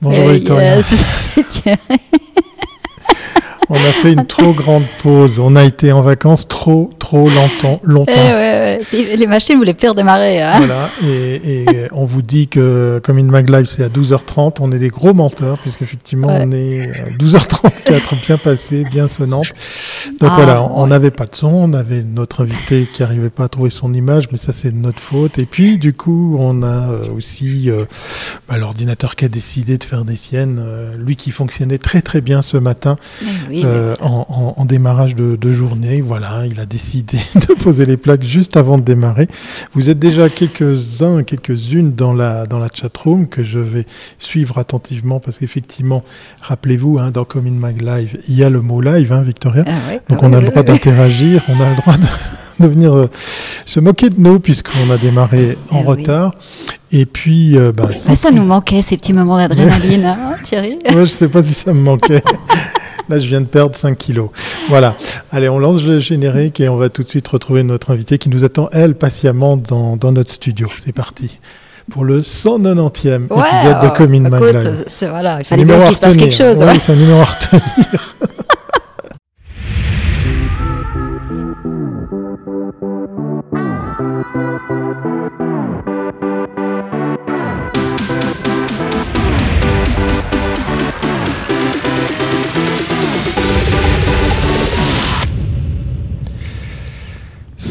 Bonjour Victoria. On a fait une trop grande pause. On a été en vacances trop, trop longtemps. longtemps. Eh les machines voulaient plus redémarrer. Hein. Voilà. Et, on vous dit que comme une mag live, c'est à 12h30. On est des gros menteurs, puisqu'effectivement, on est à 12h34, bien passé, bien sonnante. Donc ah, voilà, on n'avait pas de son. On avait notre invité qui n'arrivait pas à trouver son image, mais ça, c'est de notre faute. Et puis, du coup, on a euh, aussi euh, bah, l'ordinateur qui a décidé de faire des siennes. Euh, lui qui fonctionnait très, très bien ce matin. Oui. Euh, en, démarrage de, journée. Voilà, il a décidé de poser les plaques juste avant de démarrer. Vous êtes déjà quelques-uns, quelques-unes dans la, dans la chat-room que je vais suivre attentivement parce qu'effectivement, rappelez-vous, hein, dans Commune Mag Live, il y a le mot live, hein, Victoria. Ah Donc ah on a le droit d'interagir, on a le droit de, venir euh, se moquer de nous puisqu'on a démarré en eh retard. Et puis, euh, bah, ah, ça nous manquait ces petits moments d'adrénaline, hein, Thierry. Moi, je sais pas si ça me manquait. Là, je viens de perdre 5 kilos. Voilà. Allez, on lance le générique et on va tout de suite retrouver notre invitée qui nous attend, elle, patiemment dans, notre studio. C'est parti pour le 190e épisode de Commune Magline. Voilà, il fallait bien qu'il se passe quelque chose. Oui, c'est un numéro à retenir.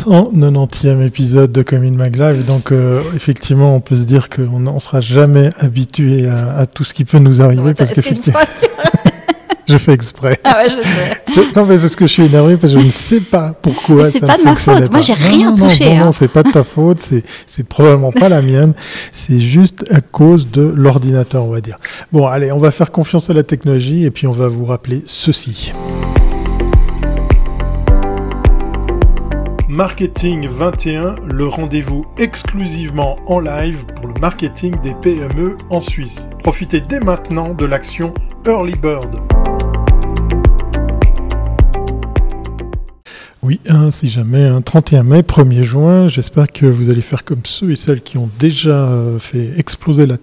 En 90e épisode de Commune Maglav. Donc, euh, effectivement, on peut se dire qu'on ne sera jamais habitué à, tout ce qui peut nous arriver. parce qu'effectivement. je fais exprès. Ah ouais, je sais. non, mais parce que je suis énervé, parce que je ne sais pas pourquoi ça ne pas de ma faute. Moi, j'ai rien touché. Non, non, hein. c'est pas de ta faute. C'est, c'est probablement pas la mienne. C'est juste à cause de l'ordinateur, on va dire. Bon, allez, on va faire confiance à la technologie et puis on va vous rappeler ceci. Marketing 21, le rendez-vous exclusivement en live pour le marketing des PME en Suisse. Profitez dès maintenant de l'action Early Bird. Oui, hein, si jamais, un 31 mai, 1er juin, j'espère que vous allez faire comme ceux et celles qui ont déjà euh, fait exploser la,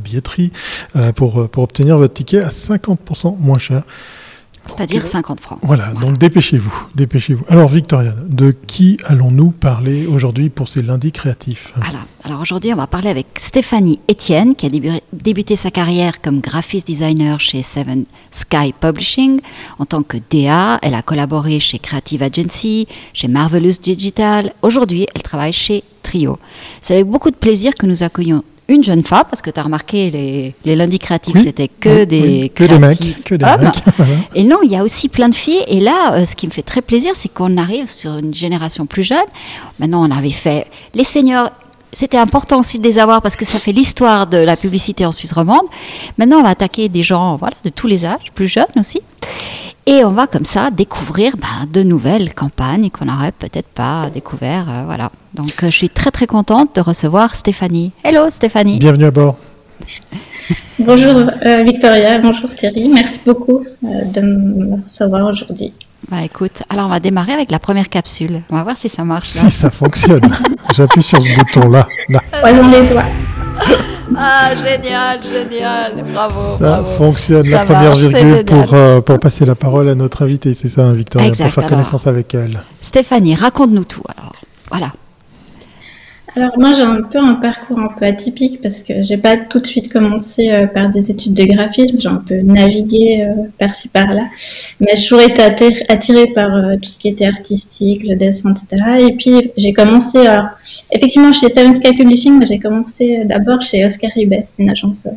billetterie euh, pour, pour obtenir votre ticket à 50% moins cher. C'est-à-dire 50 francs. Voilà, donc dépêchez-vous, dépêchez-vous. Alors Victoria, de qui allons-nous parler aujourd'hui pour ces lundis créatifs? Voilà, alors aujourd'hui on va parler avec Stéphanie Etienne qui a débuté sa carrière comme graphiste designer chez Seven Sky Publishing en tant que DA. Elle a collaboré chez Creative Agency, chez Marvelous Digital. Aujourd'hui, elle travaille chez Trio. C'est avec beaucoup de plaisir que nous accueillons une jeune femme, parce que tu as remarqué, les, les lundis créatifs, c'était que des que créatifs des mecs, que des Mecs. et non, il y a aussi plein de filles. Et là, euh, ce qui me fait très plaisir, c'est qu'on arrive sur une génération plus jeune. Maintenant, on avait fait les seniors c'était important aussi de les avoir parce que ça fait l'histoire de la publicité en Suisse romande. Maintenant, on va attaquer des gens voilà, de tous les âges, plus jeunes aussi. Et on va comme ça découvrir bah, de nouvelles campagnes qu'on n'aurait peut-être pas découvert. Euh, voilà. Donc euh, je suis très très contente de recevoir Stéphanie. Hello Stéphanie. Bienvenue à bord. bonjour euh, Victoria, bonjour Thierry. Merci beaucoup de me recevoir aujourd'hui. Bah écoute, alors on va démarrer avec la première capsule. On va voir si ça marche. Si ça fonctionne. J'appuie sur ce bouton là. là. les doigts. Ah, génial, génial, bravo. Ça fonctionne, la première virgule pour, euh, pour passer la parole à notre invitée, c'est ça, Victoria, pour faire connaissance avec elle. Stéphanie, raconte-nous tout alors. Voilà. Alors moi j'ai un peu un parcours un peu atypique parce que j'ai pas tout de suite commencé euh, par des études de graphisme, j'ai un peu navigué euh, par-ci par-là, mais j'ai toujours été attirée par euh, tout ce qui était artistique, le dessin, etc. Et puis j'ai commencé, alors effectivement chez Seven Sky Publishing, j'ai commencé d'abord chez Oscar Ribes, une agence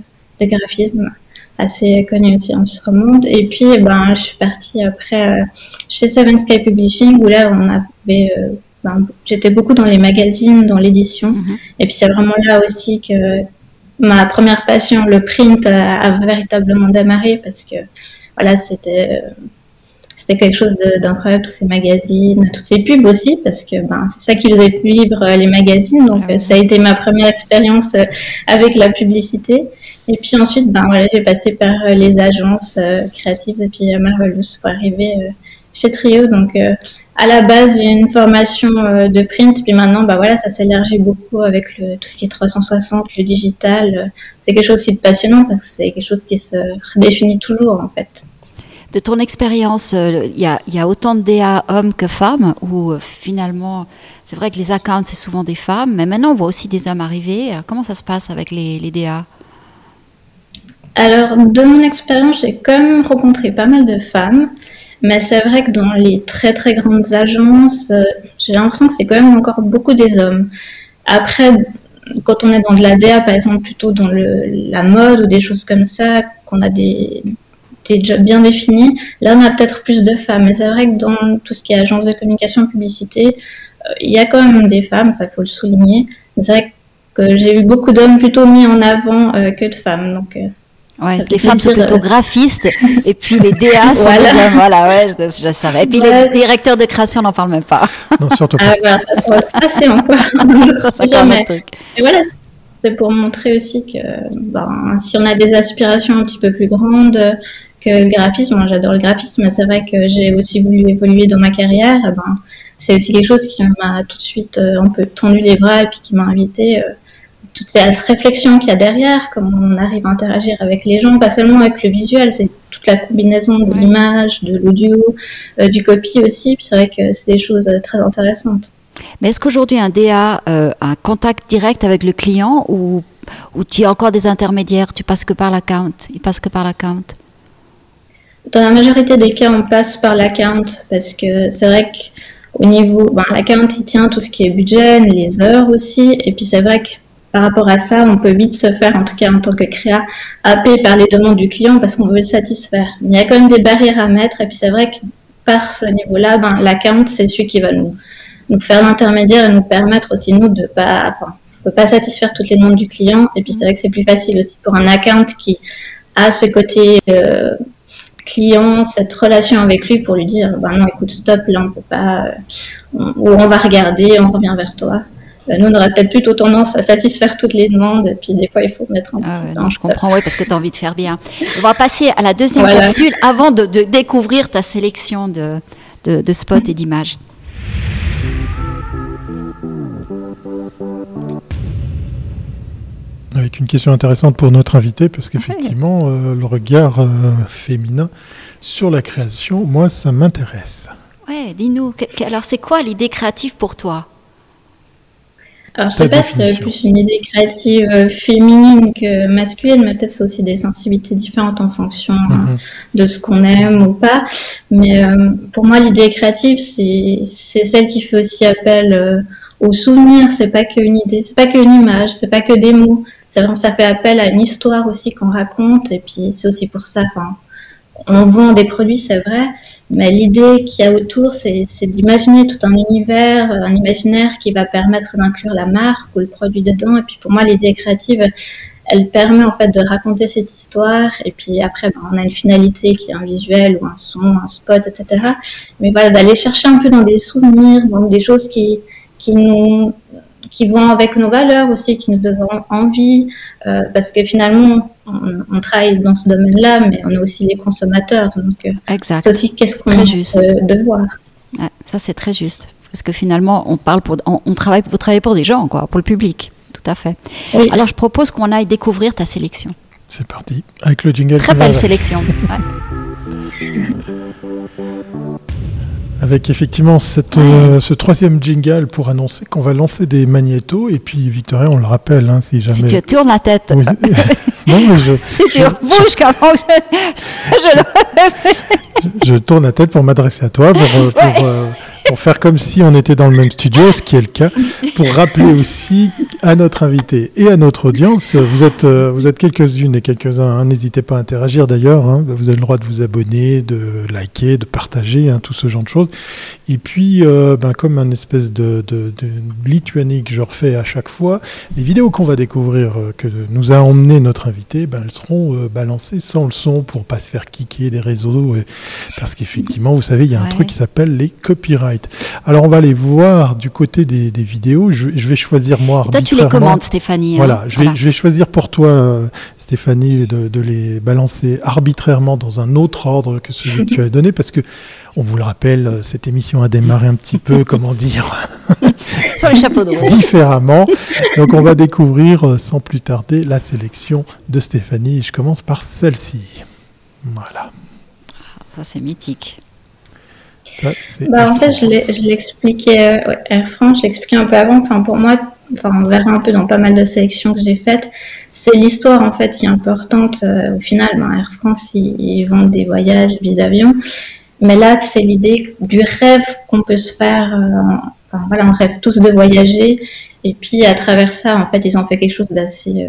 de graphisme assez connue aussi en Suisse romande. Et puis ben je suis partie après chez Seven Sky Publishing où là on avait ben, j'étais beaucoup dans les magazines, dans l'édition. Mhm. Et puis c'est vraiment là aussi que ma première passion, le print, a, véritablement démarré parce que voilà, c'était c'était quelque chose d'incroyable, tous ces magazines, toutes ces pubs aussi, parce que ben, c'est ça qui faisait vivre euh, les magazines. Donc, ah ça a été ma première expérience euh, avec la publicité. Et puis ensuite, ben, voilà, j'ai passé par euh, les agences créatives et puis Marvelous pour arriver chez Trio. Donc, à la base une formation de print, puis maintenant, bah voilà, ça s'élargit beaucoup avec le, tout ce qui est 360, le digital. C'est quelque chose aussi de passionnant parce que c'est quelque chose qui se redéfinit toujours en fait de ton expérience, euh, il y, a, autant de DA hommes que femmes, ou euh, finalement, c'est vrai que les accounts, c'est souvent des femmes, mais maintenant, on voit aussi des hommes arriver. comment ça se passe avec les, DA Alors, de mon expérience, j'ai quand même rencontré pas mal de femmes, mais c'est vrai que dans les très très grandes agences, euh, j'ai l'impression que c'est quand même encore beaucoup des hommes. Après, quand on est dans de la DA, par exemple, plutôt dans la mode ou des choses comme ça, qu'on a des, jobs bien définis. Là, on a peut-être plus de femmes. Mais c'est vrai que dans tout ce qui est agence de communication publicité, euh, il y a quand même des femmes, ça faut le souligner. C'est vrai que j'ai eu beaucoup d'hommes plutôt mis en avant euh, que de femmes. Donc, Ouais, les femmes sont plutôt graphistes et puis les DA sont des hommes. Voilà, ouais, je, savais. Et puis les directeurs de création, on n'en parle même pas. Non, surtout pas. Ah, voilà, ça, c'est encore, un truc. Et voilà, c'est pour montrer aussi que ben, si on a des aspirations un petit peu plus grandes, que le graphisme. Moi, j'adore le graphisme, mais c'est vrai que j'ai aussi voulu évoluer dans ma carrière. Ben, c'est aussi quelque chose qui m'a tout de suite euh, un peu tendu les bras et puis qui m'a invité. Euh, toute cette réflexion qu'il y a derrière, comment on arrive à interagir avec les gens, pas seulement avec le visuel, c'est toute la combinaison de l'image, de l'audio, euh, du copy aussi. Puis c'est vrai que c'est des choses très intéressantes. Mais est-ce qu'aujourd'hui un DA a un contact direct avec le client ou, ou tu as encore des intermédiaires Tu passes que par l'account Il passe que par l'account? Dans la majorité des cas, on passe par l'account parce que c'est vrai qu'au niveau, ben, l'account, il tient tout ce qui est budget, les heures aussi. Et puis c'est vrai que par rapport à ça, on peut vite se faire, en tout cas en tant que créa, happer par les demandes du client parce qu'on veut le satisfaire. Mais il y a quand même des barrières à mettre. Et puis c'est vrai que par ce niveau-là, ben, l'account, c'est celui qui va nous, faire l'intermédiaire et nous permettre aussi, nous, de pas, enfin, peut pas satisfaire toutes les demandes du client. Et puis c'est vrai que c'est plus facile aussi pour un account qui a ce côté euh, client, cette relation avec lui pour lui dire, bah non, écoute, stop, là, on peut pas, euh, ou on va regarder, on revient vers toi. Euh, nous, on aurait peut-être plutôt tendance à satisfaire toutes les demandes, et puis des fois, il faut mettre un ah petit Je comprends, oui, parce que tu as envie de faire bien. On va passer à la deuxième capsule avant de, découvrir ta sélection de, de, de spots et d'images. Avec une question intéressante pour notre invité, parce qu'effectivement, euh, le regard euh, féminin sur la création, moi, ça m'intéresse. Ouais, dis-nous, alors c'est quoi l'idée créative pour toi? Alors, je sais pas si c'est plus une idée créative euh, féminine que masculine, mais peut-être c'est aussi des sensibilités différentes en fonction mhm. de ce qu'on aime ou pas. Mais pour moi, l'idée créative, c'est celle qui fait aussi appel au souvenir. C'est pas qu'une idée, c'est pas qu'une image, c'est pas que des mots ça fait appel à une histoire aussi qu'on raconte. Et puis, c'est aussi pour ça, enfin, on vend des produits, c'est vrai, mais l'idée qu'il y a autour, c'est d'imaginer tout un univers, un imaginaire qui va permettre d'inclure la marque ou le produit dedans. Et puis, pour moi, l'idée créative, elle permet en fait de raconter cette histoire. Et puis après, ben, on a une finalité qui est un visuel ou un son, un spot, etc. Mais voilà, d'aller chercher un peu dans des souvenirs, dans des choses qui, qui nous qui vont avec nos valeurs aussi, qui nous donneront envie, euh, parce que finalement, on, travaille dans ce domaine-là, mais on est aussi les consommateurs. Donc, euh, exact. c'est aussi qu'est-ce qu'on a de voir. ça, c'est très juste. Parce que finalement, on parle pour, on, travaille, vous travaillez pour des gens, quoi, pour le public. Tout à fait. Alors, je propose qu'on aille découvrir ta sélection. C'est parti. Avec le jingle. Très belle sélection. Avec effectivement cette, euh, ce troisième jingle pour annoncer qu'on va lancer des magnétos. Et puis, Victoria, on le rappelle, hein, si jamais. Si tu tournes la tête. non, mais je. si tu bouges comment je. Je, je, tourne la tête pour m'adresser à toi, pour, euh, pour, euh, pour faire comme si on était dans le même studio, ce qui est le cas, pour rappeler aussi à notre invité et à notre audience, vous êtes, vous êtes quelques-unes et quelques-uns, hein. n'hésitez pas à interagir d'ailleurs, hein. vous avez le droit de vous abonner, de liker, de partager, tout ce genre de choses. Et puis, euh, ben, comme un espèce de, de, de lituanie que je refais à chaque fois, les vidéos qu'on va découvrir, euh, que nous a emmené notre invité, ben, elles seront balancées sans le son pour pas se faire kicker des réseaux, parce qu'effectivement, vous savez, il y a un truc qui s'appelle les copyrights Copyright. Alors on va aller voir du côté des, vidéos. Je, vais choisir moi. Toi tu les commandes, Stéphanie. Hein. Voilà, je, Vais, je vais choisir pour toi, Stéphanie, de, de, les balancer arbitrairement dans un autre ordre que celui que tu as donné, parce que on vous le rappelle, cette émission a démarré un petit peu, comment dire, sur les chapeaux de roue. différemment. Donc on va découvrir euh, sans plus tarder la sélection de Stéphanie. Je commence par celle-ci. Voilà. Ça c'est mythique. bah, en fait, je l'expliquais, euh, Air France, je l'expliquais un peu avant. Enfin, pour moi, enfin, on verra un peu dans pas mal de sélections que j'ai faites, c'est l'histoire en fait qui est importante. Euh, au final, ben, Air France, ils, vendent des voyages, billets d'avion. Mais là, c'est l'idée du rêve qu'on peut se faire. enfin, voilà, on rêve tous de voyager. Et puis, à travers ça, en fait, ils ont fait quelque chose d'assez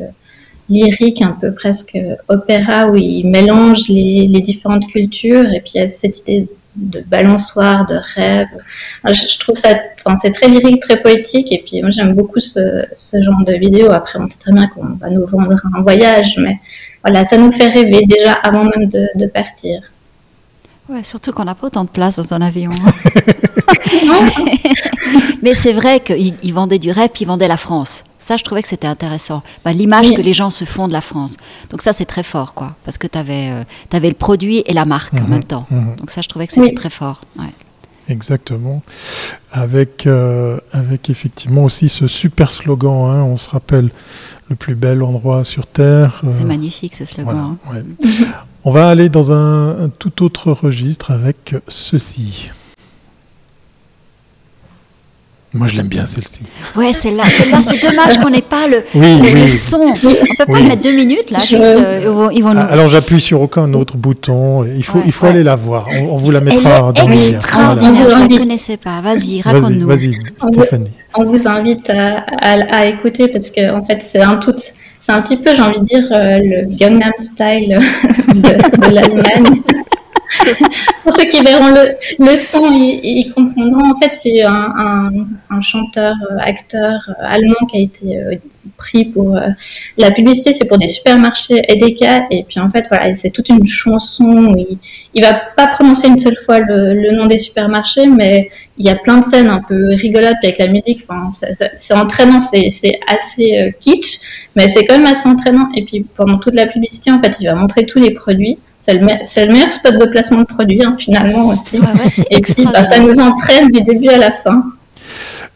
lyrique, un peu presque opéra, où il mélange les, différentes cultures, et puis il y a cette idée de balançoire, de rêve. Je, trouve ça, enfin, c'est très lyrique, très poétique, et puis moi j'aime beaucoup ce, genre de vidéo. Après, on sait très bien qu'on va nous vendre un voyage, mais voilà, ça nous fait rêver déjà avant même de, partir. Ouais, surtout qu'on n'a pas autant de place dans un avion. Mais c'est vrai qu'ils vendaient du rêve, puis ils vendaient la France. Ça, je trouvais que c'était intéressant. Bah, l'image que les gens se font de la France. Donc ça, c'est très fort, quoi. Parce que tu avais, euh, avais, le produit et la marque en mhm, même temps. Mhm. Donc ça, je trouvais que c'était très fort. Exactement. Avec, euh, avec effectivement aussi ce super slogan, hein, on se rappelle le plus bel endroit sur Terre. Euh, c'est magnifique ce slogan. Hein. on va aller dans un tout autre registre avec ceci. Moi, je l'aime bien celle-ci. Ouais, celle-là, celle-là, c'est dommage qu'on n'ait pas le, le, son. On peut pas mettre deux minutes là. Juste, euh, ils vont nous... Alors, j'appuie sur aucun autre bouton. Il faut, il faut aller la voir. On, vous la mettra dans les Extraordinaire. Je la connaissais pas. Vas-y, raconte-nous. Vas-y, Stéphanie. On vous invite à, à, écouter parce que en fait, c'est un tout. C'est un petit peu, j'ai envie de dire, euh, le Gangnam Style de, de l'Allemagne. Pour ceux qui verront le, le son, ils, comprendront. En fait, c'est un, un, chanteur, euh, acteur euh, allemand qui a été euh, pris pour la publicité. C'est pour des supermarchés Edeka. Et puis en fait, voilà, c'est toute une chanson. Où il, il va pas prononcer une seule fois le, le, nom des supermarchés, mais il y a plein de scènes un peu rigolotes avec la musique. Enfin, c'est entraînant, c'est assez kitsch, mais c'est quand même assez entraînant. Et puis pendant toute la publicité, en fait, il va montrer tous les produits. C'est le, le, meilleur spot de placement de produit, hein, finalement aussi. et puis, bah, ça nous entraîne du début à la fin.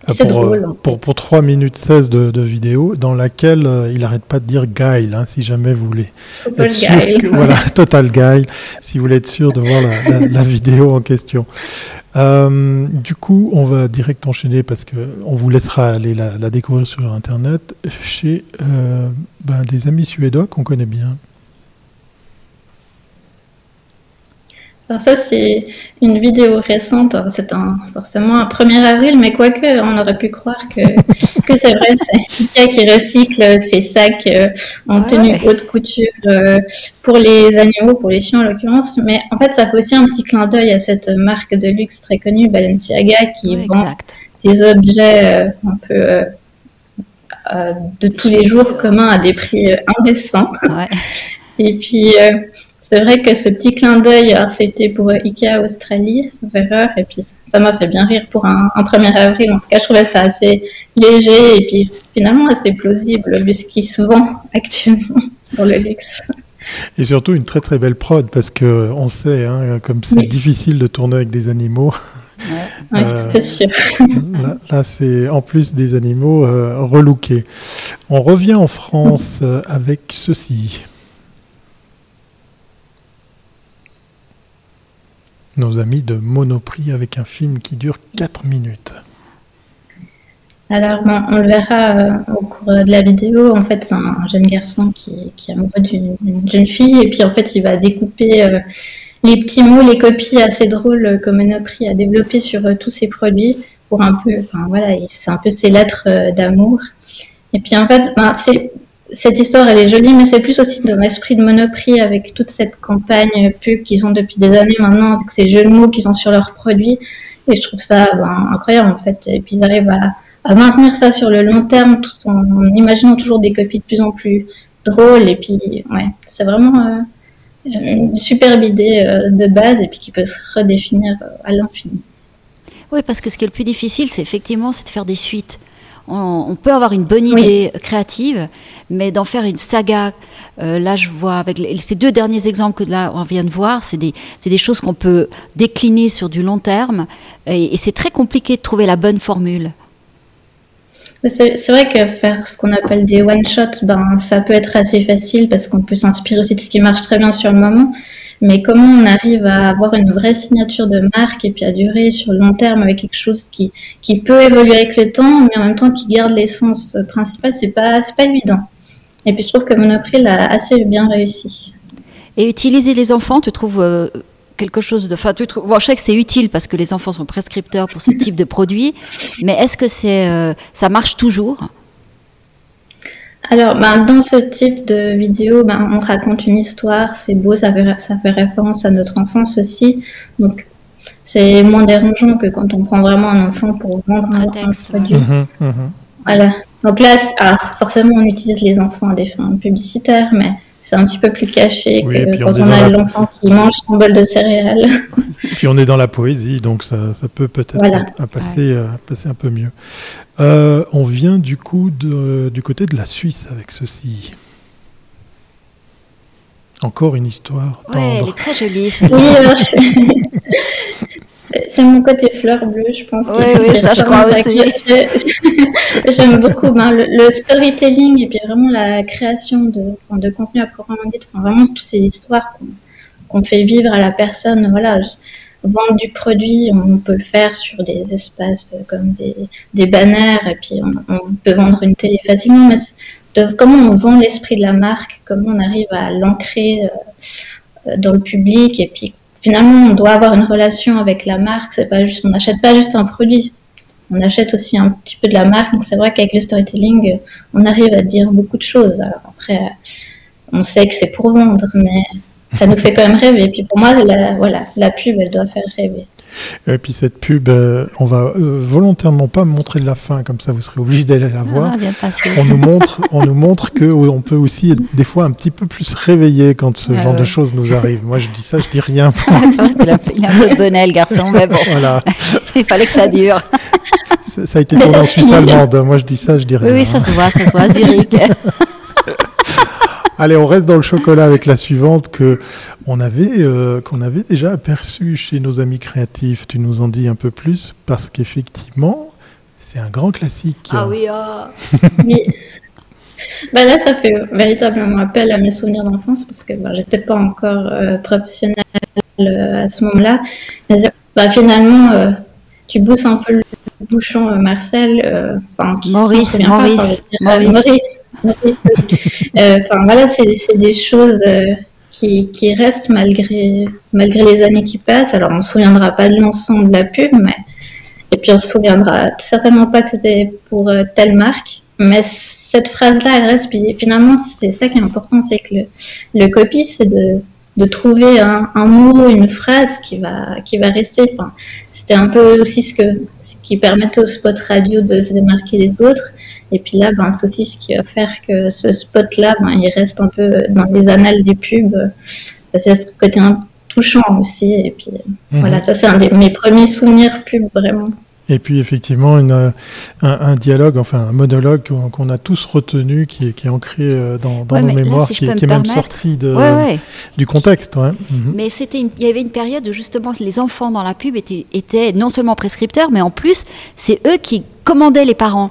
Ah, pour, drôle, hein. pour, pour, 3 minutes 16 de, de vidéo, dans laquelle euh, il n'arrête pas de dire guile, hein, si jamais vous voulez total être sûr que, voilà, total guile, si vous voulez être sûr de voir la, la, vidéo en question. Euh, du coup, on va direct enchaîner parce que on vous laissera aller la, la découvrir sur Internet chez euh, ben, des amis suédois qu'on connaît bien. Alors ça, c'est une vidéo récente. C'est forcément un 1er avril, mais quoique, on aurait pu croire que, que c'est vrai. C'est Ika qui recycle ses sacs euh, en tenue haute couture euh, pour les animaux, pour les chiens en l'occurrence. Mais en fait, ça fait aussi un petit clin d'œil à cette marque de luxe très connue, Balenciaga, qui vend des objets euh, un peu... de tous les jours communs à des prix indécents. Et puis, c'est vrai que ce petit clin d'œil, c'était pour Ikea Australie, sauf erreur, et puis ça m'a fait bien rire pour un, 1er avril. En tout cas, je trouvais ça assez léger et puis finalement assez plausible vu ce qui se vend actuellement pour le luxe. Et surtout une très très belle prod parce que on sait, hein, comme c'est difficile de tourner avec des animaux. Ouais, euh, c'est sûr. Là, c'est en plus des animaux euh, relookés. On revient en France euh, avec ceci. Nos amis de Monoprix avec un film qui dure 4 minutes. Alors, on le verra euh, au cours de la vidéo. En fait, c'est un, jeune garçon qui, qui est amoureux d'une jeune fille. Et puis, en fait, il va découper euh, les petits mots, les copies assez drôles que Monoprix a développées sur euh, tous ses produits pour un peu, enfin, voilà, c'est un peu ses lettres d'amour. Et puis, en fait, ben, c'est cette histoire, elle est jolie, mais c'est plus aussi dans l'esprit de Monoprix avec toute cette campagne pub qu'ils ont depuis des années maintenant, avec ces jeux de mots qu'ils ont sur leurs produits. Et je trouve ça ben, incroyable, en fait. Et puis ils arrivent à, maintenir ça sur le long terme tout en, imaginant toujours des copies de plus en plus drôles. Et puis, ouais, c'est vraiment euh, une superbe idée euh, de base et puis qui peut se redéfinir euh, à l'infini. Oui, parce que ce qui est le plus difficile, c'est effectivement c'est de faire des suites. On, peut avoir une bonne idée créative, mais d'en faire une saga, euh, là je vois avec ces deux derniers exemples que là on vient de voir, c'est des, des, choses qu'on peut décliner sur du long terme, et, et c'est très compliqué de trouver la bonne formule. C'est vrai que faire ce qu'on appelle des one-shots, ben, ça peut être assez facile parce qu'on peut s'inspirer aussi de ce qui marche très bien sur le moment. Mais comment on arrive à avoir une vraie signature de marque et puis à durer sur le long terme avec quelque chose qui, qui peut évoluer avec le temps, mais en même temps qui garde l'essence principale, c'est pas, pas évident. Et puis je trouve que Monoprix l'a assez bien réussi. Et utiliser les enfants, tu trouves euh, quelque chose de. Enfin, tu trouves, bon, je sais que c'est utile parce que les enfants sont prescripteurs pour ce type de produit, mais est-ce que euh, ça marche toujours? Alors, ben, dans ce type de vidéo, ben, on raconte une histoire, c'est beau, ça fait, ça fait référence à notre enfance aussi. Donc, c'est moins dérangeant que quand on prend vraiment un enfant pour vendre un, produit. Mhm, mhm. Voilà. Donc là, alors, forcément, on utilise les enfants à des fins publicitaires, mais c'est un petit peu plus caché que quand on, a l'enfant qui mange son bol de céréales. puis on est dans la poésie, donc ça, ça peut peut-être passer, euh, passer un peu mieux. Euh, on vient du coup de, du côté de la Suisse avec ceci. Encore une histoire. Oui, elle est très jolie. Oui, C'est mon côté fleur bleue, je pense. Oui, oui, ça, je crois aussi. J'aime beaucoup ben, le, storytelling et puis vraiment la création de, de contenu à proprement dit. vraiment toutes ces histoires qu'on fait vivre à la personne. Voilà, vendre du produit, on peut le faire sur des espaces comme des, des banners et puis on, peut vendre une télé facilement. Mais de, comment on vend l'esprit de la marque, comment on arrive à l'ancrer euh, dans le public et puis finalement, on doit avoir une relation avec la marque. C'est pas juste, on n'achète pas juste un produit. On achète aussi un petit peu de la marque. Donc c'est vrai qu'avec le storytelling, on arrive à dire beaucoup de choses. Alors après, on sait que c'est pour vendre, mais ça nous fait quand même rêver. Et puis pour moi, voilà, la pub, elle doit faire rêver. Et puis cette pub, euh, on va euh, volontairement pas montrer la fin, comme ça vous serez obligé d'aller la voir. Ah, on nous montre, on nous montre que on peut aussi être des fois un petit peu plus réveillé quand ce genre de choses nous arrive. Moi, je dis ça, je dis rien. il, a, un peu de bonnet, le garçon, mais bon. Voilà. il fallait que ça dure. Ça, a été tourné en Suisse allemande. Moi, je dis ça, je dis rien. Oui, ça se voit, ça se voit, Zurich. Allez, on reste dans le chocolat avec la suivante que on avait euh, qu'on avait déjà aperçu chez nos amis créatifs. Tu nous en dis un peu plus parce qu'effectivement, c'est un grand classique. Ah oui. Ah. Bah là, ça fait véritablement appel à mes souvenirs d'enfance parce que bah, j'étais pas encore euh, professionnelle euh, à ce moment-là. Bah, finalement, tu bousses un peu le bouchon, Marcel. Maurice, Maurice, Maurice. Euh, enfin voilà, c'est des choses euh, qui, restent malgré, malgré les années qui passent. Alors on se souviendra pas de l'ensemble de la pub, mais et puis on se souviendra certainement pas que c'était pour euh, telle marque. Mais cette phrase-là, elle reste. Puis finalement, c'est ça qui est important, c'est que le, le copy, c'est de de trouver un, mot, une phrase qui va, qui va rester. C'était un peu aussi ce, que, ce qui permettait au spot radio de se démarquer des autres. Et puis là, ben, c'est aussi ce qui va faire que ce spot-là, ben, il reste un peu dans les annales des pubs. C'est ce côté un touchant aussi. Et puis mhm. voilà, ça c'est un de mes premiers souvenirs pubs vraiment. Et puis effectivement, une, un, un, dialogue, enfin un monologue qu'on a tous retenu, qui est, qui est ancré euh, dans, nos mémoires, qui, est même sorti de, du contexte. Mhm. Mais c'était, il y avait une période où justement les enfants dans la pub étaient, étaient non seulement prescripteurs, mais en plus, c'est eux qui commandaient les parents.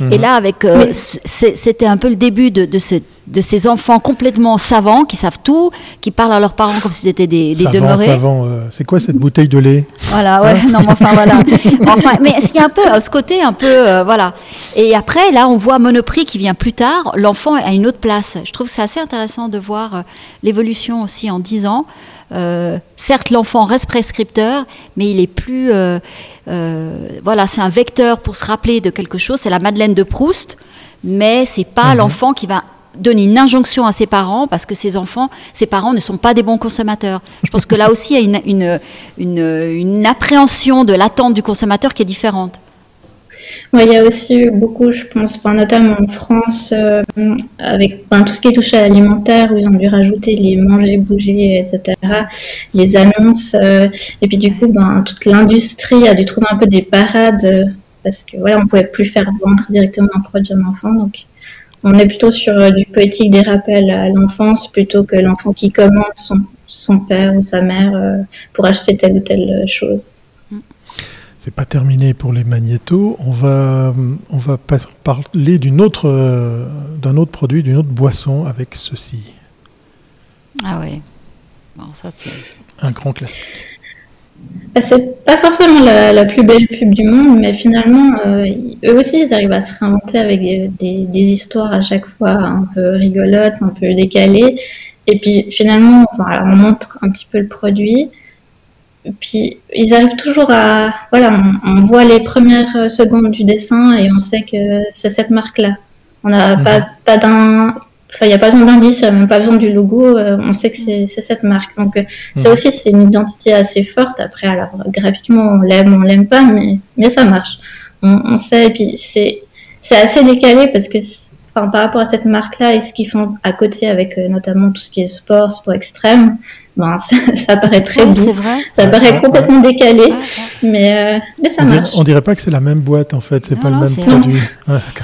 Et mhm. là, avec, euh, c'était un peu le début de, de, ce, de, ces enfants complètement savants, qui savent tout, qui parlent à leurs parents comme si c'était des, des demeurés. Savant, euh, c'est quoi cette bouteille de lait? Voilà, ouais, hein? non, mais enfin voilà. Enfin, mais il y a un peu euh, ce côté un peu, voilà. Et après, là, on voit Monoprix qui vient plus tard. L'enfant a une autre place. Je trouve que c'est assez intéressant de voir l'évolution aussi en 10 ans. Euh, certes, l'enfant reste prescripteur, mais il est plus. Euh, euh, voilà, c'est un vecteur pour se rappeler de quelque chose. C'est la Madeleine de Proust, mais c'est pas mhm. l'enfant qui va donner une injonction à ses parents parce que ses enfants, ses parents ne sont pas des bons consommateurs. Je pense que là aussi, il y a une, une, une, appréhension de l'attente du consommateur qui est différente. Il y a aussi beaucoup, je pense, enfin, notamment en France, euh, avec tout ce qui est touché à l'alimentaire, où ils ont dû rajouter les manger, bouger, etc., les annonces. Euh, et puis du coup, ben, toute l'industrie a dû trouver un peu des parades, euh, parce que voilà, on pouvait plus faire vendre directement un produit à l'enfant. Donc, on est plutôt sur du poétique des rappels à l'enfance, plutôt que l'enfant qui commande son, son père ou sa mère pour acheter telle ou telle chose c'est pas terminé pour les magnétos. On va, on va parler d'une autre, euh, d'un autre produit, d'une autre boisson avec ceci. Ah oui. Bon, ça c'est. Un grand classique. Bah, c'est pas forcément la, plus belle pub du monde, mais finalement, euh, eux aussi, ils arrivent à se réinventer avec des, des, histoires à chaque fois un peu rigolotes, un peu décalées. Et puis finalement, on montre un petit peu le produit puis ils arrivent toujours à voilà on, voit les premières secondes du dessin et on sait que c'est cette marque là on n'a pas mhm. pas d'un enfin il n'y a pas besoin d'indice il n'y a même pas besoin du logo euh, on sait que c'est cette marque. Donc euh, ça mhm. aussi c'est une identité assez forte. Après alors graphiquement on l'aime on l'aime pas mais mais ça marche. On, on sait. Et puis c'est c'est assez décalé parce que enfin par rapport à cette marque là et ce qu'ils font à côté avec euh, notamment tout ce qui est sport sport extrême Bon, ça, paraît très c'est vrai. Ça paraît complètement décalé, mais, euh, mais ça on marche. Dirait, on dirait pas que c'est la même boîte en fait, c'est pas le même produit.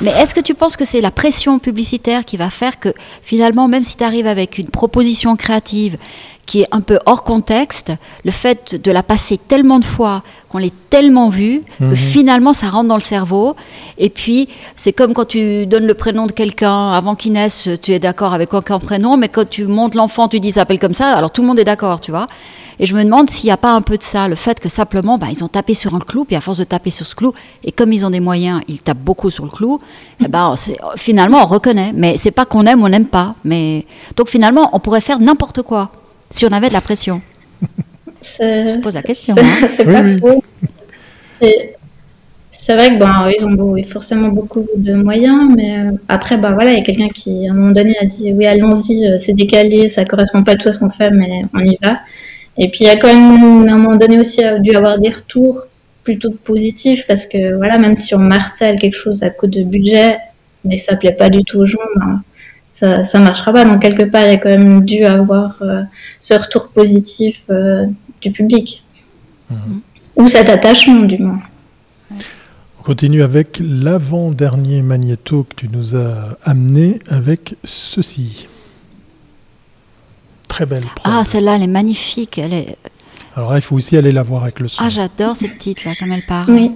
mais est-ce que tu penses que c'est la pression publicitaire qui va faire que finalement, même si tu arrives avec une proposition créative qui est un peu hors contexte, le fait de la passer tellement de fois, qu'on l'ait tellement vue, que mhm. finalement ça rentre dans le cerveau. Et puis, c'est comme quand tu donnes le prénom de quelqu'un avant qu'il naisse, tu es d'accord avec aucun prénom, mais quand tu montes l'enfant, tu dis s'appelle comme ça, alors tout le monde est d'accord, tu vois. Et je me demande s'il n'y a pas un peu de ça, le fait que simplement, bah, ils ont tapé sur un clou, puis à force de taper sur ce clou, et comme ils ont des moyens, ils tapent beaucoup sur le clou, et eh ben, finalement on reconnaît. Mais c'est pas qu'on aime ou on n'aime pas. Mais... Donc finalement, on pourrait faire n'importe quoi si on avait de la pression Je pose la question. C'est hein. pas C'est vrai que bon, ils ont forcément beaucoup de moyens, mais euh, après, bah voilà, il y a quelqu'un qui à un moment donné a dit oui, allons-y, euh, c'est décalé, ça correspond pas à tout à ce qu'on fait, mais on y va. Et puis il y a quand même à un moment donné aussi dû avoir des retours plutôt positifs parce que voilà, même si on martèle quelque chose à coup de budget, mais ça plaît pas du tout aux gens, ben, ça, ça marchera pas. Donc quelque part, il y a quand même dû avoir euh, ce retour positif euh, du public. Mhm. Ou cet attachement du moins. On continue avec l'avant-dernier magnéto que tu nous as amené avec ceci. Très belle. Ah, celle-là, elle est magnifique. Elle est... Alors là, il faut aussi aller la voir avec le son. Ah, j'adore ces petites là, comme elle parle. Oui.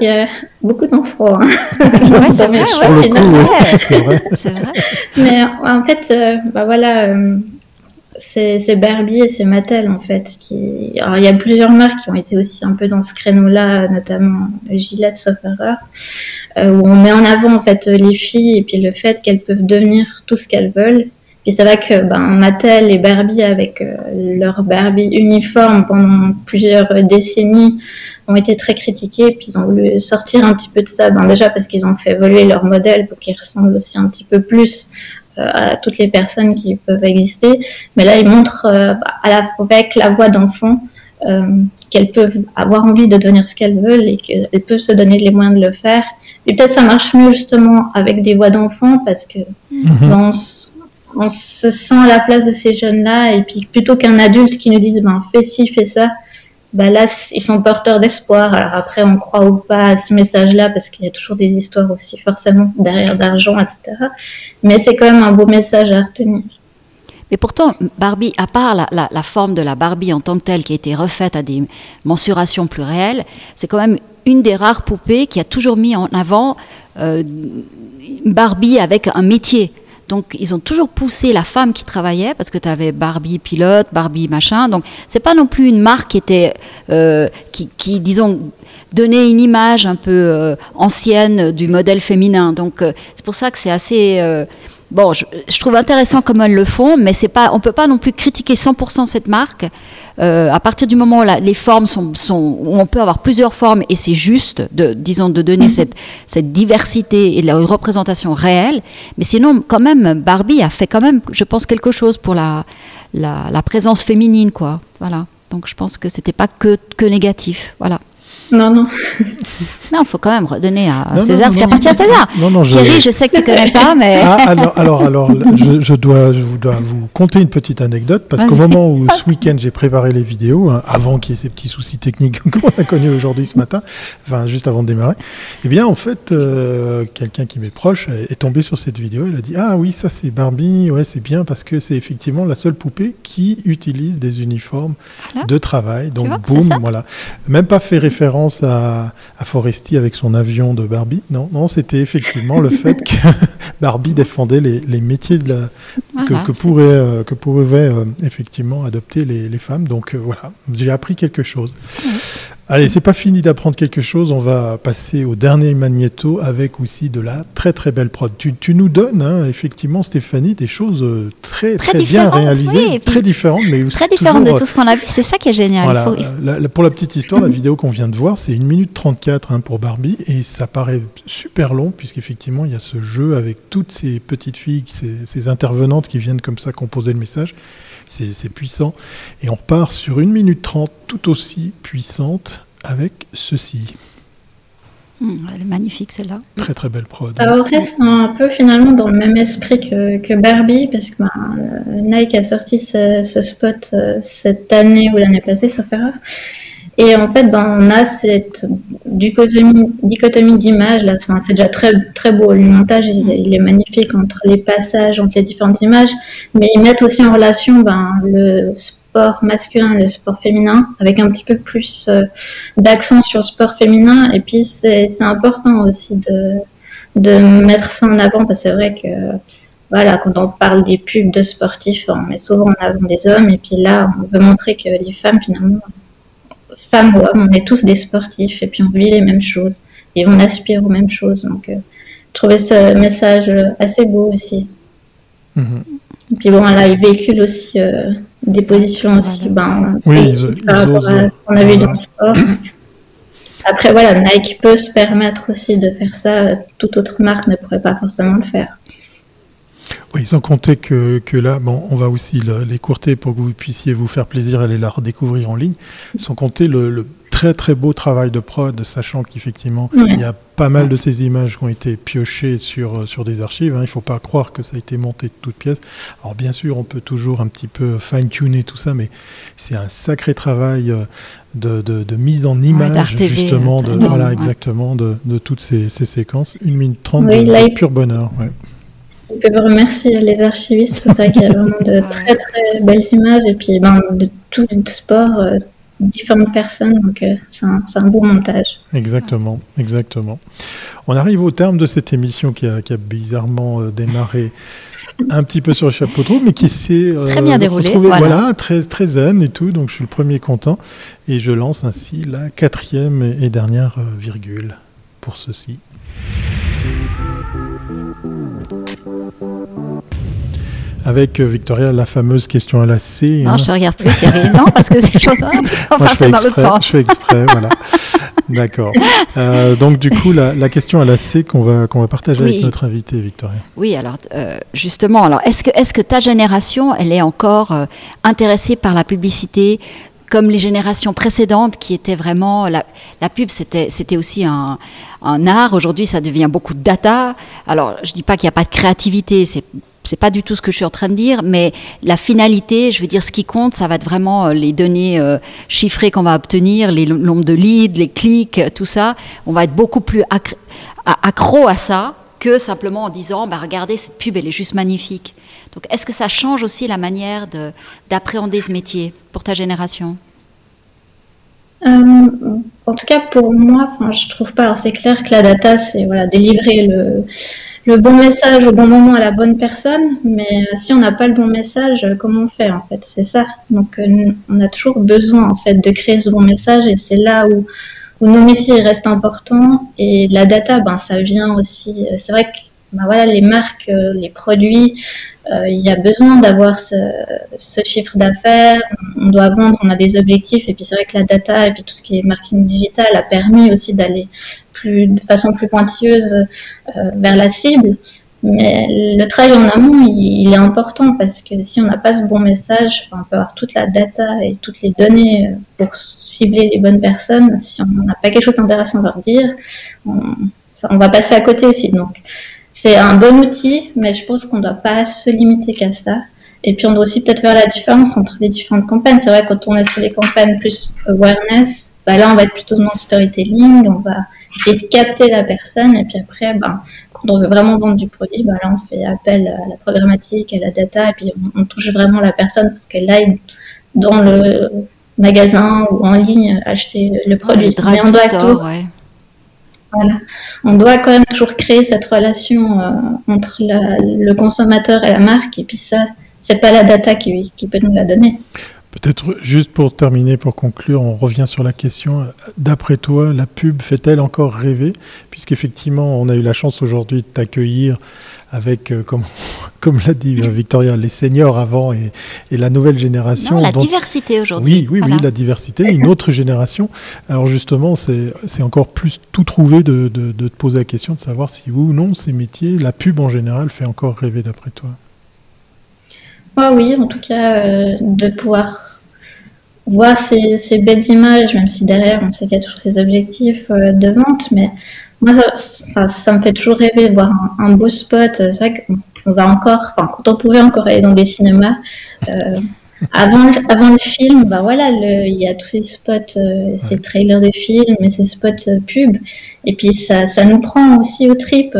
Il y a beaucoup d'enfants. Hein. c'est vrai, c'est vrai. Mais en fait, euh, bah voilà, euh, c'est Barbie et c'est Mattel en fait. Qui... Alors, il y a plusieurs marques qui ont été aussi un peu dans ce créneau-là, notamment Gillette, sauf erreur, euh, où on met en avant en fait les filles et puis le fait qu'elles peuvent devenir tout ce qu'elles veulent. Et c'est vrai que ben, Mattel et Barbie, avec leur Barbie uniforme pendant plusieurs décennies, ont été très critiqués, puis ils ont voulu sortir un petit peu de ça, ben déjà parce qu'ils ont fait évoluer leur modèle pour qu'ils ressemblent aussi un petit peu plus euh, à toutes les personnes qui peuvent exister. Mais là, ils montrent euh, à la avec la voix d'enfant euh, qu'elles peuvent avoir envie de devenir ce qu'elles veulent et qu'elles peuvent se donner les moyens de le faire. Et peut-être ça marche mieux justement avec des voix d'enfants parce que ben, on, on, se sent à la place de ces jeunes-là et puis plutôt qu'un adulte qui nous dise ben fais ci, fais ça, bah là, ils sont porteurs d'espoir. Alors après, on croit ou pas à ce message-là, parce qu'il y a toujours des histoires aussi, forcément, derrière d'argent, etc. Mais c'est quand même un beau message à retenir. Mais pourtant, Barbie, à part la, forme de la Barbie en tant que telle, qui a été refaite à des mensurations plus réelles, c'est quand même une des rares poupées qui a toujours mis en avant euh, Barbie avec un métier. Donc, ils ont toujours poussé la femme qui travaillait, parce que tu avais Barbie pilote, Barbie machin. Donc, c'est pas non plus une marque qui était, euh, qui, disons, donnait une image un peu euh, ancienne du modèle féminin. Donc, euh, c'est pour ça que c'est assez Bon, je, trouve intéressant comment elles le font, mais c'est pas, on peut pas non plus critiquer 100% cette marque. Euh, à partir du moment où les formes sont, sont, où on peut avoir plusieurs formes et c'est juste, de, disons, de donner mhm. cette, cette diversité et de la représentation réelle. Mais sinon, quand même, Barbie a fait quand même, je pense, quelque chose pour la, la, la présence féminine, quoi. Voilà. Donc, je pense que c'était pas que, que négatif. Voilà. Non, non. Non, il faut quand même redonner à César ce qui appartient à César. Thierry, je sais que tu connais pas, mais. Ah, alors, alors, alors je, dois, je dois vous conter une petite anecdote parce qu'au moment où ce week-end j'ai préparé les vidéos, hein, avant qu'il y ait ces petits soucis techniques qu'on a connus aujourd'hui ce matin, enfin juste avant de démarrer, eh bien en fait, euh, quelqu'un qui m'est proche est tombé sur cette vidéo. Il a dit Ah oui, ça c'est Barbie, ouais, c'est bien parce que c'est effectivement la seule poupée qui utilise des uniformes de travail. Donc, boum, voilà. Même pas fait référence à, à Foresti avec son avion de Barbie. Non, non, c'était effectivement le fait que Barbie défendait les, les métiers de la, que, que, pourraient, euh, que pouvaient euh, effectivement adopter les, les femmes. Donc euh, voilà, j'ai appris quelque chose. Allez, c'est pas fini d'apprendre quelque chose. On va passer au dernier magnéto avec aussi de la très très belle prod. Tu, tu nous donnes hein, effectivement, Stéphanie, des choses euh, très très, bien réalisées, très différentes, mais aussi très différentes de tout ce qu'on a vu. C'est ça qui est génial. Voilà, pour la petite histoire, la vidéo qu'on vient de voir, c'est une minute 34 hein, pour Barbie et ça paraît super long puisqu'effectivement il y a ce jeu avec toutes ces petites filles, ces, ces intervenantes qui viennent comme ça composer le message c'est puissant. Et on repart sur une minute trente tout aussi puissante avec ceci. Hmm, elle est magnifique celle-là. Très très belle prod. Alors, on reste un peu finalement dans le même esprit que, Barbie, parce que ben, Nike a sorti ce, spot euh, cette année ou l'année passée, sauf erreur. Et en fait, ben, on a cette dichotomie. Là, c'est déjà très, très beau. Le montage, il, est magnifique entre les passages, entre les différentes images. Mais ils mettent aussi en relation ben, le sport masculin et le sport féminin, avec un petit peu plus euh, d'accent sur le sport féminin. Et puis, c'est important aussi de, de mettre ça en avant, parce que c'est vrai que voilà, quand on parle des pubs de sportifs, on met souvent en avant des hommes, et puis là, on veut montrer que les femmes, finalement, femmes ou hommes, on est tous des sportifs et puis on vit les mêmes choses et on aspire aux mêmes choses. Donc, euh, je trouvais ce message assez beau aussi. Mhm. Et puis bon, là, il véhicule aussi euh, des positions aussi, ben, oui, par rapport à ce qu'on a vu dans le sport. Après, voilà, Nike peut se permettre aussi de faire ça. Toute autre marque ne pourrait pas forcément le faire. Oui, sans compter que, que là, bon, on va aussi l'écourter pour que vous puissiez vous faire plaisir à aller la redécouvrir en ligne. Sans compter le, très très beau travail de prod, sachant qu'effectivement, il y a pas mal de ces images qui ont été piochées sur, sur des archives. Hein. Il ne faut pas croire que ça a été monté de toutes pièces. Alors bien sûr, on peut toujours un petit peu fine-tuner tout ça, mais c'est un sacré travail euh, de, de, mise en image, justement, de, voilà, exactement, de, de toutes ces, ces, séquences. Une minute trente de, pur bonheur. Ouais. On peut remercier les archivistes, c'est ça qu'il y a vraiment de très très belles images et puis ben, de tout le sport, euh, différentes personnes, donc euh, c'est un, un, beau montage. Exactement, exactement. On arrive au terme de cette émission qui a, qui a bizarrement euh, démarré un petit peu sur le chapeau de roue, mais qui s'est très bien déroulé, voilà. très très zen et tout. Donc je suis le premier content et je lance ainsi la quatrième et dernière virgule pour ceci. Avec euh, Victoria la fameuse question à la C. Non, hein. je te regarde plus, Thierry. non, parce que c'est chaud. On Moi, je fais, exprès, je fais exprès, voilà. D'accord. Euh, donc du coup, la, question à la C qu'on va qu'on va partager avec notre invité, Victoria. Oui, alors euh, justement, alors est-ce que est-ce que ta génération, elle est encore intéressée par la publicité comme les générations précédentes qui étaient vraiment la, la pub c'était c'était aussi un, un art aujourd'hui ça devient beaucoup de data alors je dis pas qu'il n'y a pas de créativité c'est c'est pas du tout ce que je suis en train de dire, mais la finalité, je veux dire, ce qui compte, ça va être vraiment euh, les données euh, chiffrées qu'on va obtenir, les nombres de leads, les clics, tout ça. On va être beaucoup plus accro à ça que simplement en disant, bah, regardez, cette pub, elle est juste magnifique. Donc, est-ce que ça change aussi la manière d'appréhender ce métier pour ta génération? Euh, en tout cas, pour moi, je trouve pas. C'est clair que la data, c'est voilà, délivrer le, le bon message au bon moment à la bonne personne, mais euh, si on n'a pas le bon message, euh, comment on fait en fait? C'est ça. Donc euh, on a toujours besoin en fait de créer ce bon message et c'est là où, où nos métiers restent importants et la data, ben ça vient aussi. C'est vrai que ben voilà, les marques, les produits, il y a besoin d'avoir ce, chiffre d'affaires. On doit vendre, on a des objectifs et puis c'est vrai que la data et tout ce qui est marketing digital a permis aussi d'aller de façon plus pointilleuse euh, vers la cible. Mais le travail en amont, il, est important parce que si on n'a pas ce bon message, on peut avoir toute la data et toutes les données pour cibler les bonnes personnes. Si on n'a pas quelque chose d'intéressant à leur dire, on, on va passer à côté aussi. Donc, c'est un bon outil, mais je pense qu'on ne doit pas se limiter qu'à ça. Et puis, on doit aussi peut-être faire la différence entre les différentes campagnes. C'est vrai, quand on est sur les campagnes plus awareness, bah là, on va être plutôt dans le storytelling, on va essayer de capter la personne, et puis après, bah, quand on veut vraiment vendre du produit, bah là, on fait appel à la programmatique, à la data, et puis on, touche vraiment la personne pour qu'elle aille dans le magasin ou en ligne acheter le produit. Mais on doit ouais. Voilà. On doit quand même toujours créer cette relation euh, entre le consommateur et la marque, et puis ça, c'est pas la data qui peut nous la donner. Peut-être juste pour terminer, pour conclure, on revient sur la question. D'après toi, la pub fait-elle encore rêver? Puisqu'effectivement, on a eu la chance aujourd'hui de t'accueillir avec, euh, comme, comme l'a dit Victoria, les seniors avant et, la nouvelle génération. Non, la diversité aujourd'hui. Oui, oui, oui, la diversité, une autre génération. Alors justement, c'est encore plus tout trouvé de, de, de te poser la question de savoir si oui ou non ces métiers, la pub en général, fait encore rêver d'après toi? Oui, en tout cas, euh, de pouvoir voir ces, belles images, même si derrière on sait qu'il y a toujours ces objectifs euh, de vente, mais moi ça, me fait toujours rêver de voir un, beau spot. C'est vrai qu'on va encore, enfin quand on pouvait encore aller dans des cinémas, euh, avant, le, avant le film, bah voilà, il y a tous ces spots, ces trailers de films et ces spots pub, et puis ça, ça nous prend aussi au trip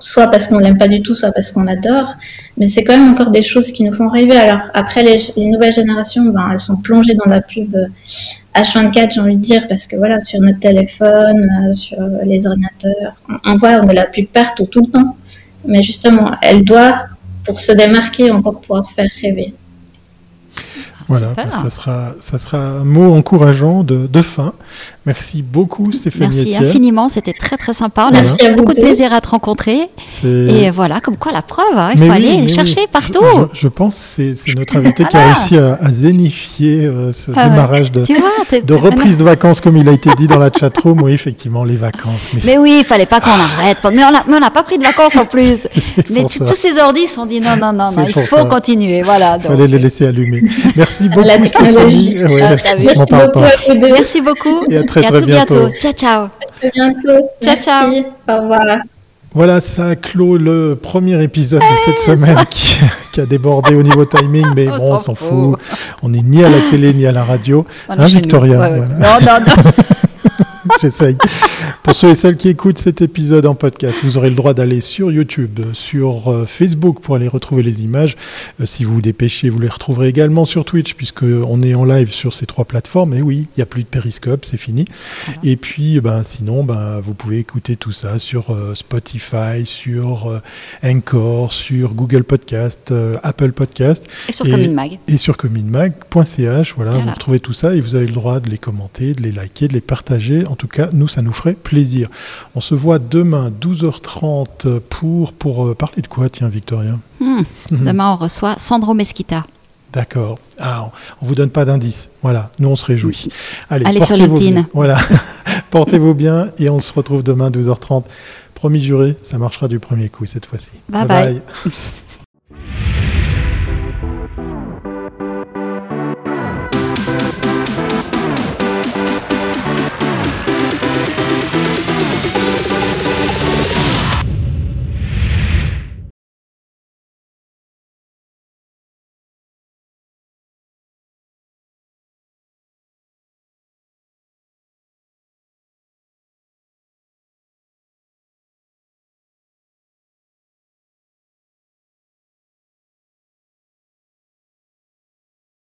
soit parce qu'on l'aime pas du tout, soit parce qu'on adore. Mais c'est quand même encore des choses qui nous font rêver. Alors après, les, nouvelles générations, ben, elles sont plongées dans la pub H24, euh, j'ai envie de dire, parce que voilà, sur notre téléphone, euh, sur les ordinateurs, on, voit de la pub partout, tout le temps. Mais justement, elle doit, pour se démarquer, encore pouvoir faire rêver. Voilà, ça, sera, ça sera un mot encourageant de, de fin. Merci beaucoup Stéphanie Merci infiniment, c'était très très sympa. On a beaucoup de plaisir à te rencontrer. Et voilà, comme quoi la preuve, hein, il faut aller chercher partout. Je, pense que c'est notre invité qui a réussi à, zénifier euh, ce ah démarrage de, de reprise de vacances, comme il a été dit dans la chatroom. Oui, effectivement, les vacances. Mais, oui, il fallait pas qu'on arrête. Mais on n'a pas pris de vacances en plus. mais tous ces ordis se sont dit non, non, non, non il faut continuer. Voilà, il fallait les laisser allumer. Merci beaucoup Stéphanie. Merci, beaucoup Merci beaucoup très, très bientôt. Ciao, ciao. À bientôt. Ciao, ciao. Au revoir. Voilà, ça clôt le premier épisode de cette semaine qui, a débordé au niveau timing, mais bon, on s'en fout. On n'est ni à la télé ni à la radio. Hein, Victoria Non, non, non. J'essaye. Pour ceux et celles qui écoutent cet épisode en podcast, vous aurez le droit d'aller sur YouTube, sur euh, Facebook pour aller retrouver les images. Euh, si vous vous dépêchez, vous les retrouverez également sur Twitch puisqu'on est en live sur ces trois plateformes. Et oui, il n'y a plus de périscope, c'est fini. Et puis, ben, sinon, ben, vous pouvez écouter tout ça sur euh, Spotify, sur Anchor, sur Google Podcast, Apple Podcast. Et sur CommuneMag. Et sur communemag.ch. Voilà, voilà, vous retrouvez tout ça et vous avez le droit de les commenter, de les liker, de les partager. En tout cas, nous, ça nous ferait plaisir. On se voit demain, 12h30, pour, pour euh, parler de quoi, tiens, Victoria? Hmm. Demain, on reçoit Sandro Mesquita. D'accord. Ah, on vous donne pas d'indice. Voilà, nous on se réjouit. Allez, Allez sur LinkedIn. Voilà. Portez-vous bien et on se retrouve demain 12h30. Promis juré, ça marchera du premier coup cette fois-ci. bye. bye.